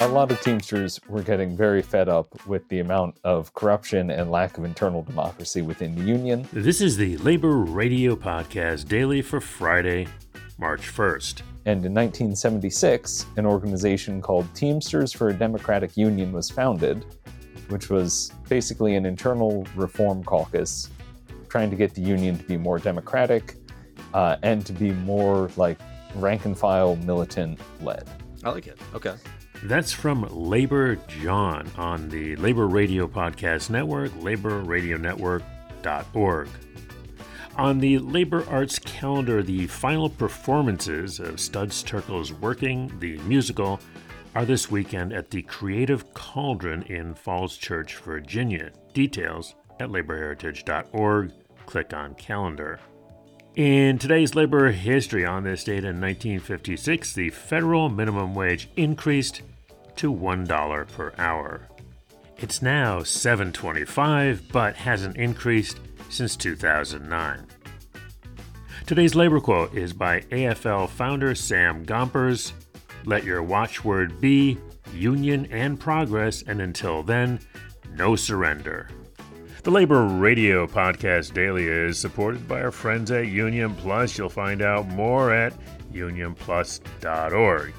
a lot of Teamsters were getting very fed up with the amount of corruption and lack of internal democracy within the union. This is the Labor Radio Podcast daily for Friday, March 1st. And in 1976, an organization called Teamsters for a Democratic Union was founded, which was basically an internal reform caucus trying to get the union to be more democratic uh, and to be more like rank and file militant led. I like it. Okay. That's from Labor Jawn on the Labor Radio Podcast Network, laborradionetwork.org. On the Labor Arts calendar, the final performances of Studs Terkel's Working, the musical, are this weekend at the Creative Cauldron in Falls Church, Virginia. Details at laborheritage.org. Click on calendar. In today's labor history, on this date in 1956, the federal minimum wage increased to $1 per hour. It's now 7.25, but hasn't increased since 2009. Today's labor quote is by AFL founder Sam Gompers. Let your watchword be union and progress, and until then, no surrender. The Labor Radio Podcast Daily is supported by our friends at Union Plus. You'll find out more at unionplus.org.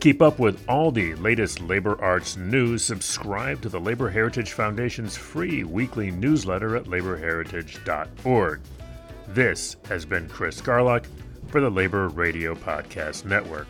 Keep up with all the latest labor arts news. Subscribe to the Labor Heritage Foundation's free weekly newsletter at laborheritage.org. This has been Chris Garlock for the Labor Radio Podcast Network.